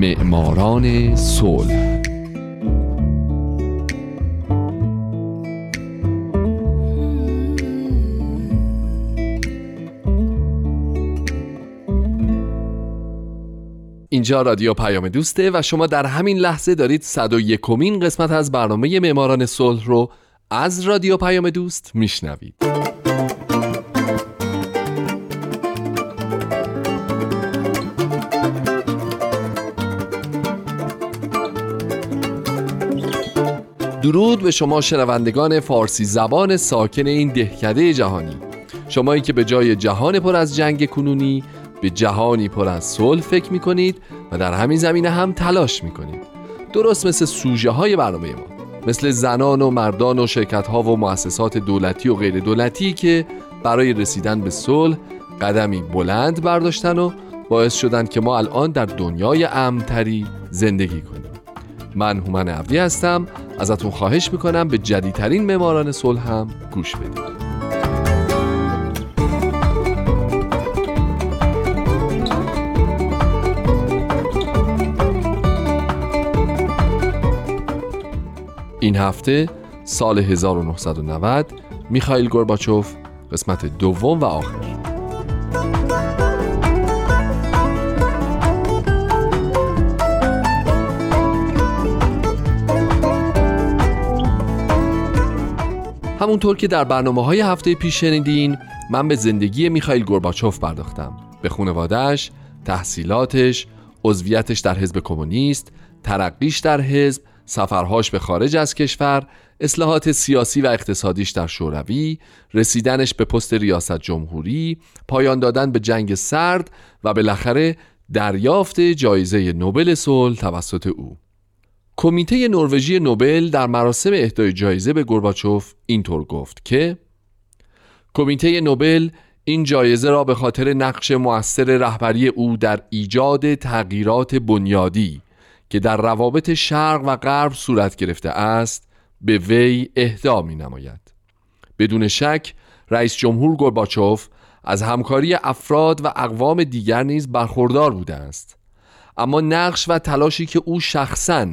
معماران صلح. اینجا رادیو پیام دوسته و شما در همین لحظه دارید 101 کمین قسمت از برنامه معماران صلح رو از رادیو پیام دوست میشنوید. درود به شما شنوندگان فارسی زبان ساکن این دهکده جهانی. شمایی که به جای جهان پر از جنگ کنونی به جهانی پر از صلح فکر می‌کنید و در همین زمینه هم تلاش می‌کنید. درست مثل سوژه های برنامه ما مثل زنان و مردان و شرکت ها و مؤسسات دولتی و غیر دولتی که برای رسیدن به صلح قدمی بلند برداشتن و باعث شدن که ما الان در دنیای امتری زندگی کنیم. من هومن عبدی هستم. ازتون خواهش می‌کنم به جدیدترین معماران صلح هم گوش بدید. این هفته سال 1990 میخائیل گورباچوف قسمت دوم و آخر. همونطور که در برنامه های هفته پیش شنیدین من به زندگی میخائیل گورباچوف پرداختم. به خانوادهش، تحصیلاتش، عضویتش در حزب کمونیست، ترقیش در حزب سفرهاش به خارج از کشور اصلاحات سیاسی و اقتصادیش در شوروی رسیدنش به پست ریاست جمهوری پایان دادن به جنگ سرد و بالاخره دریافت جایزه نوبل صلح توسط او. کمیته نروژی نوبل در مراسم اهدای جایزه به گورباچوف اینطور گفت که کمیته نوبل این جایزه را به خاطر نقش موثر رهبری او در ایجاد تغییرات بنیادی که در روابط شرق و غرب صورت گرفته است به وی اهدا می نماید بدون شک رئیس جمهور گورباچوف از همکاری افراد و اقوام دیگر نیز برخوردار بوده است. اما نقش و تلاشی که او شخصا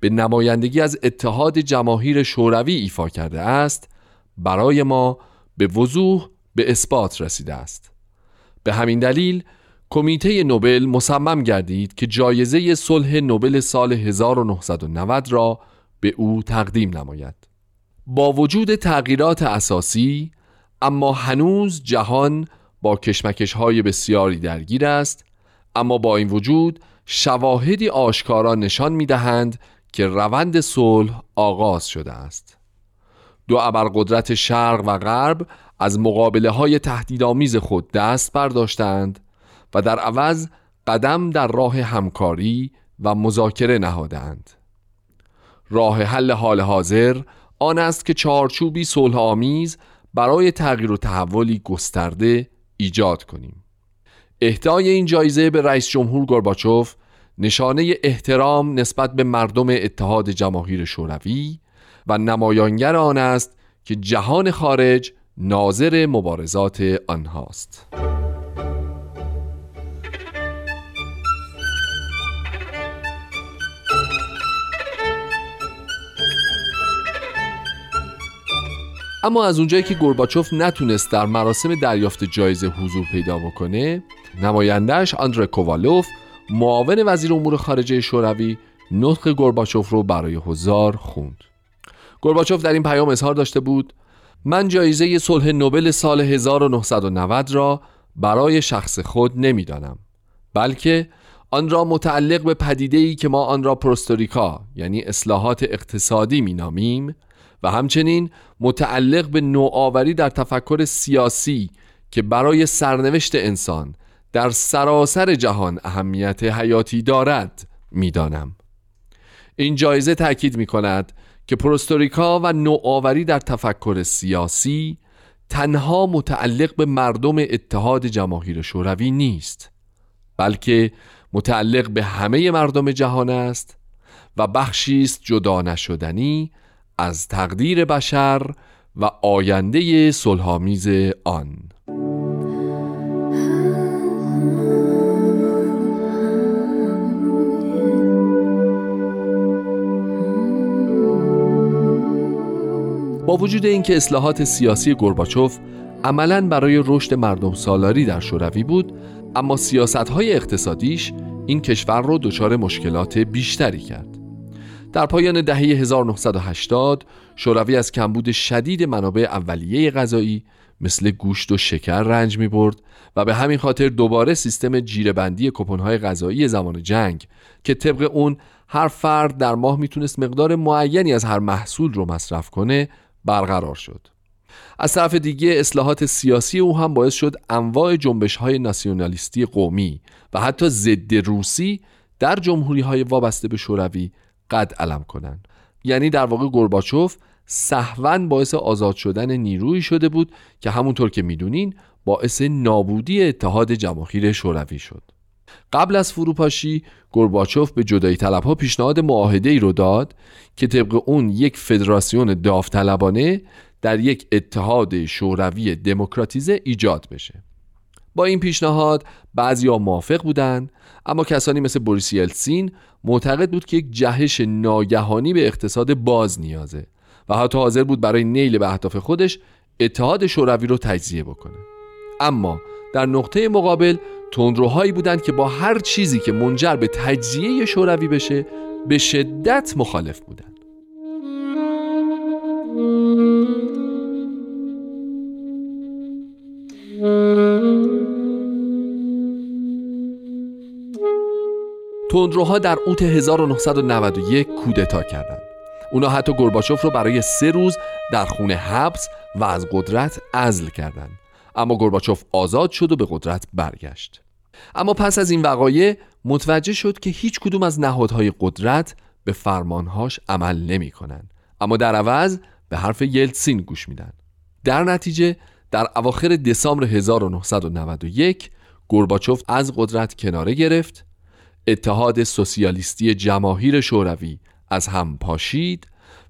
به نمایندگی از اتحاد جماهیر شوروی ایفا کرده است برای ما به وضوح به اثبات رسیده است. به همین دلیل کمیته نوبل مصمم گردید که جایزه صلح نوبل سال 1990 را به او تقدیم نماید. با وجود تغییرات اساسی اما هنوز جهان با کشمکش های بسیاری درگیر است اما با این وجود شواهدی آشکارا نشان می دهند که روند صلح آغاز شده است. دو ابرقدرت شرق و غرب از مقابله های تهدیدآمیز خود دست برداشتند و در عوض قدم در راه همکاری و مذاکره نهادند. راه حل حال حاضر آن است که چارچوبی صلح آمیز برای تغییر و تحولی گسترده ایجاد کنیم. اهدای این جایزه به رئیس جمهور گورباچوف نشانه احترام نسبت به مردم اتحاد جماهیر شوروی و نمایانگر آن است که جهان خارج ناظر مبارزات آنهاست. اما از اونجایی که گورباچوف نتونست در مراسم دریافت جایزه حضور پیدا بکنه نمایندهش آندره کووالوف معاون وزیر امور خارجه شوروی نطق گورباچوف رو برای حضار خوند. گورباچوف در این پیام اظهار داشته بود من جایزه صلح نوبل سال 1990 را برای شخص خود نمی‌دانم بلکه آن را متعلق به پدیده ای که ما آن را پروستوریکا یعنی اصلاحات اقتصادی مینامیم و همچنین متعلق به نوآوری در تفکر سیاسی که برای سرنوشت انسان در سراسر جهان اهمیت حیاتی دارد می‌دانم. این جایزه تأکید می کند که پروستوریکا و نوآوری در تفکر سیاسی تنها متعلق به مردم اتحاد جماهیر شوروی نیست بلکه متعلق به همه مردم جهان است و بخشی است جدا نشدنی از تقدیر بشر و آینده صلحآمیز آن. با وجود اینکه اصلاحات سیاسی گورباچوف عملا برای رشد مردم سالاری در شوروی بود اما سیاست های اقتصادیش این کشور رو دچار مشکلات بیشتری کرد. در پایان دهه 1980 شوروی از کمبود شدید منابع اولیه غذایی مثل گوشت و شکر رنج می برد و به همین خاطر دوباره سیستم جیرهبندی کپونهای غذایی زمان جنگ که طبق اون هر فرد در ماه می‌تونست مقدار معینی از هر محصول رو مصرف کنه برقرار شد. از طرف دیگه اصلاحات سیاسی او هم باعث شد انواع جنبش های ناسیونالیستی قومی و حتی ضد روسی در جمهوری های وابسته به شوروی قد علم کنند. یعنی در واقع گورباچوف سهون باعث آزاد شدن نیرویی شده بود که همونطور که می‌دونین باعث نابودی اتحاد جماهیر شوروی شد. قبل از فروپاشی گورباچوف به جدایی طلب ها پیشنهاد معاهده ای رو داد که طبق اون یک فدراسیون داوطلبانه در یک اتحاد شوروی دموکراتیزه ایجاد بشه. با این پیشنهاد ها موافق بودند اما کسانی مثل بوریس یلسین معتقد بود که یک جهش ناگهانی به اقتصاد باز نیازه و حتی حاضر بود برای نیل به اهداف خودش اتحاد شوروی رو تجزیه بکنه. اما در نقطه مقابل تندروهایی بودند که با هر چیزی که منجر به تجزیه شوروی بشه به شدت مخالف بودند تندروها در اوت 1991 کودتا کردند. اونا حتی گرباچوف رو برای سه روز در خونه حبس و از قدرت ازل کردند. اما گرباچوف آزاد شد و به قدرت برگشت. اما پس از این وقایع متوجه شد که هیچ کدوم از نهادهای قدرت به فرمانهاش عمل نمی کنن. اما در عوض به حرف یلتسین گوش میدن. در نتیجه در اواخر دسامبر 1991 گورباچوف از قدرت کناره گرفت اتحاد سوسیالیستی جماهیر شوروی از هم پاشید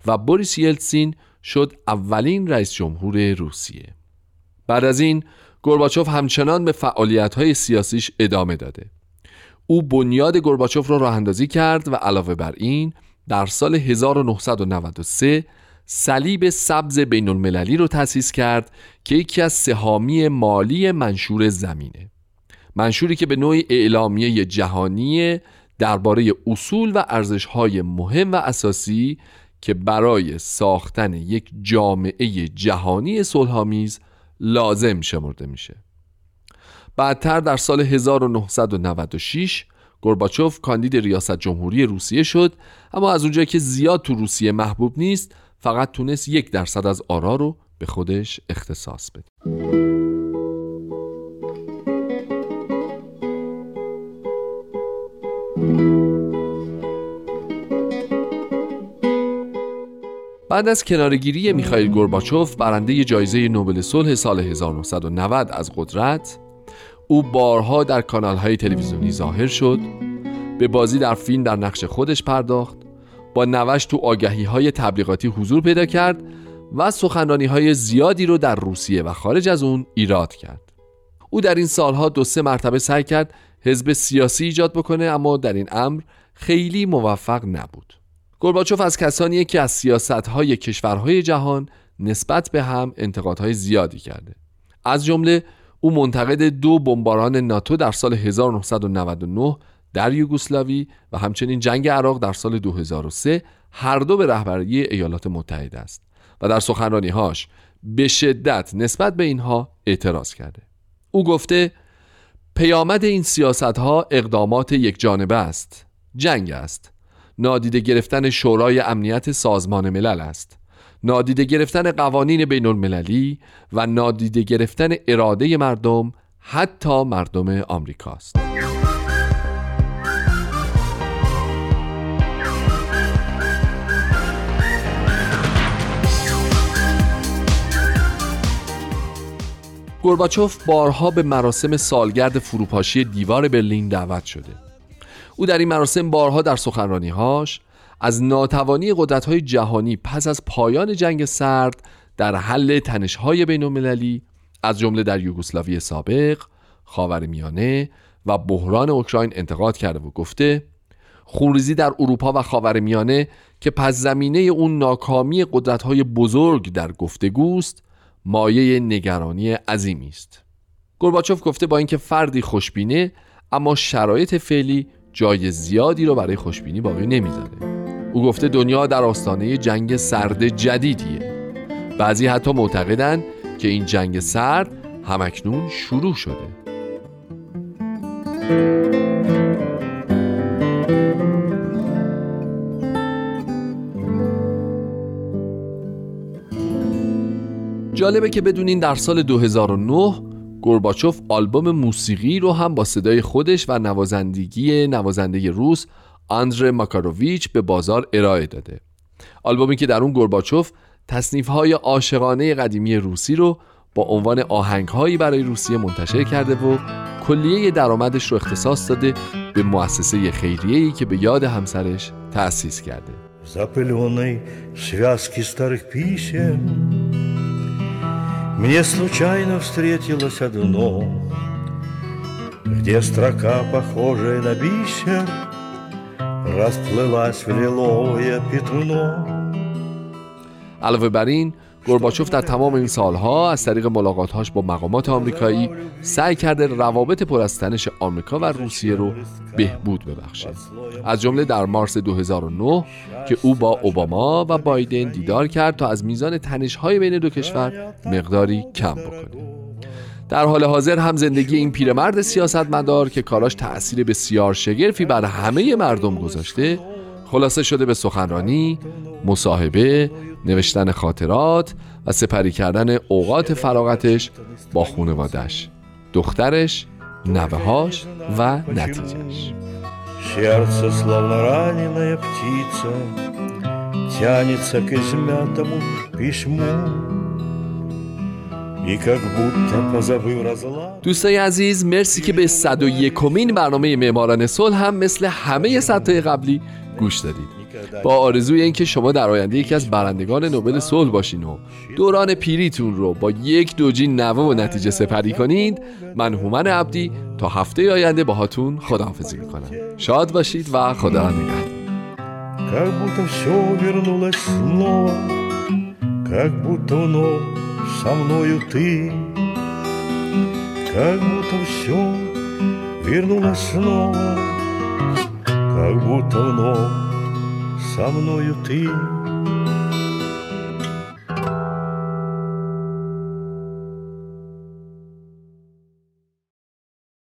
و بوریس یلتسین شد اولین رئیس جمهور روسیه بعد از این گورباچوف همچنان به فعالیت‌های سیاسیش ادامه داده. او بنیاد گورباچوف را راه اندازی کرد و علاوه بر این در سال 1993 صلیب سبز بین المللی رو تأسیس کرد که یکی از سهامی مالی منشور زمینه. منشوری که به نوعی اعلامیه جهانی درباره اصول و ارزش‌های مهم و اساسی که برای ساختن یک جامعه جهانی صلحآمیز لازم شمرده میشه. بعدتر در سال 1996 گورباچوف کاندید ریاست جمهوری روسیه شد اما از اونجایی که زیاد تو روسیه محبوب نیست فقط تونست یک درصد از آرا رو به خودش اختصاص بده. بعد از کنارگیری میخائیل گورباچوف برنده جایزه نوبل صلح سال 1990 از قدرت او بارها در کانالهای تلویزیونی ظاهر شد به بازی در فیلم در نقش خودش پرداخت با نوش تو آگهی های تبلیغاتی حضور پیدا کرد و سخنرانی های زیادی رو در روسیه و خارج از اون ایراد کرد. او در این سالها دو سه مرتبه سعی کرد حزب سیاسی ایجاد بکنه اما در این امر خیلی موفق نبود. گورباچوف از کسانیه که از سیاست های کشورهای جهان نسبت به هم انتقادهای زیادی کرده. از جمله او منتقد دو بمباران ناتو در سال 1999 در یوگسلاوی و همچنین جنگ عراق در سال 2003 هر دو به رهبری ایالات متحده است و در سخنرانیهاش به شدت نسبت به اینها اعتراض کرده. او گفته پیامد این سیاست ها اقدامات یک جانبه است جنگ است. نادیده گرفتن شورای امنیت سازمان ملل است نادیده گرفتن قوانین بین المللی و نادیده گرفتن اراده مردم حتی مردم آمریکاست. گورباچوف بارها به مراسم سالگرد فروپاشی دیوار برلین دعوت شده او در این مراسم بارها در سخنرانیهاش از ناتوانی قدرت‌های جهانی پس از پایان جنگ سرد در حل تنش‌های بین‌المللی از جمله در یوگسلاوی سابق، خاورمیانه و بحران اوکراین انتقاد کرده و گفته خونریزی در اروپا و خاورمیانه که پس زمینه اون ناکامی قدرت‌های بزرگ در گفتگوست مایه نگرانی عظیمی است. گرباچوف گفته با اینکه فردی خوشبینه اما شرایط فعلی جای زیادی رو برای خوشبینی باقی نمی‌ذاره. او گفته دنیا در آستانه جنگ سرد جدیدیه. بعضی حتی معتقدند که این جنگ سرد همکنون شروع شده. جالبه که بدونین در سال 2009 گرباچوف آلبوم موسیقی رو هم با صدای خودش و نوازندگی نوازنده روس آندر ماکاروویچ به بازار ارائه داده. آلبومی که در اون گرباچوف تصنیف های عاشقانه قدیمی روسی رو با عنوان آهنگ هایی برای روسیه منتشر کرده و کلیه درآمدش رو اختصاص داده به مؤسسه خیریه‌ای که به یاد همسرش تأسیس کرده. Мне случайно встретилось одно, Где строка, похожая на бисер, Расплылась в лиловое пятно. על וברין این گرباچوف در تمام این سالها از طریق ملاقاتهاش با مقامات آمریکایی سعی کرده روابط پرستنش آمریکا و روسیه رو بهبود ببخشه. از جمله در مارس 2009 که او با اوباما و بایدن دیدار کرد تا از میزان تنش‌های بین دو کشور مقداری کم بکنه. در حال حاضر هم زندگی این پیرمرد سیاستمدار که کاراش تأثیر بسیار شگرفی بر همه مردم گذاشته خلاصه شده به سخنرانی، مصاحبه، نوشتن خاطرات و سپری کردن اوقات فراغتش با خونوادش دخترش، نوههاش و نتیجهش Сердце, словно раненая птица, Тянется к измятому письму. دوستای عزیز مرسی که به 101 کمین برنامه معماران صلح هم مثل همه سطح قبلی گوش دادید با آرزوی اینکه شما در آینده یکی از برندگان نوبل صلح باشین و دوران پیریتون رو با یک دوجی نوه و نتیجه سپری کنید من هومن عبدی تا هفته آینده باهاتون خداحافظی میکنم شاد باشید و خدا نگهدار со мною ты, как будто все вернулось снова, Как будто вновь со мною ты.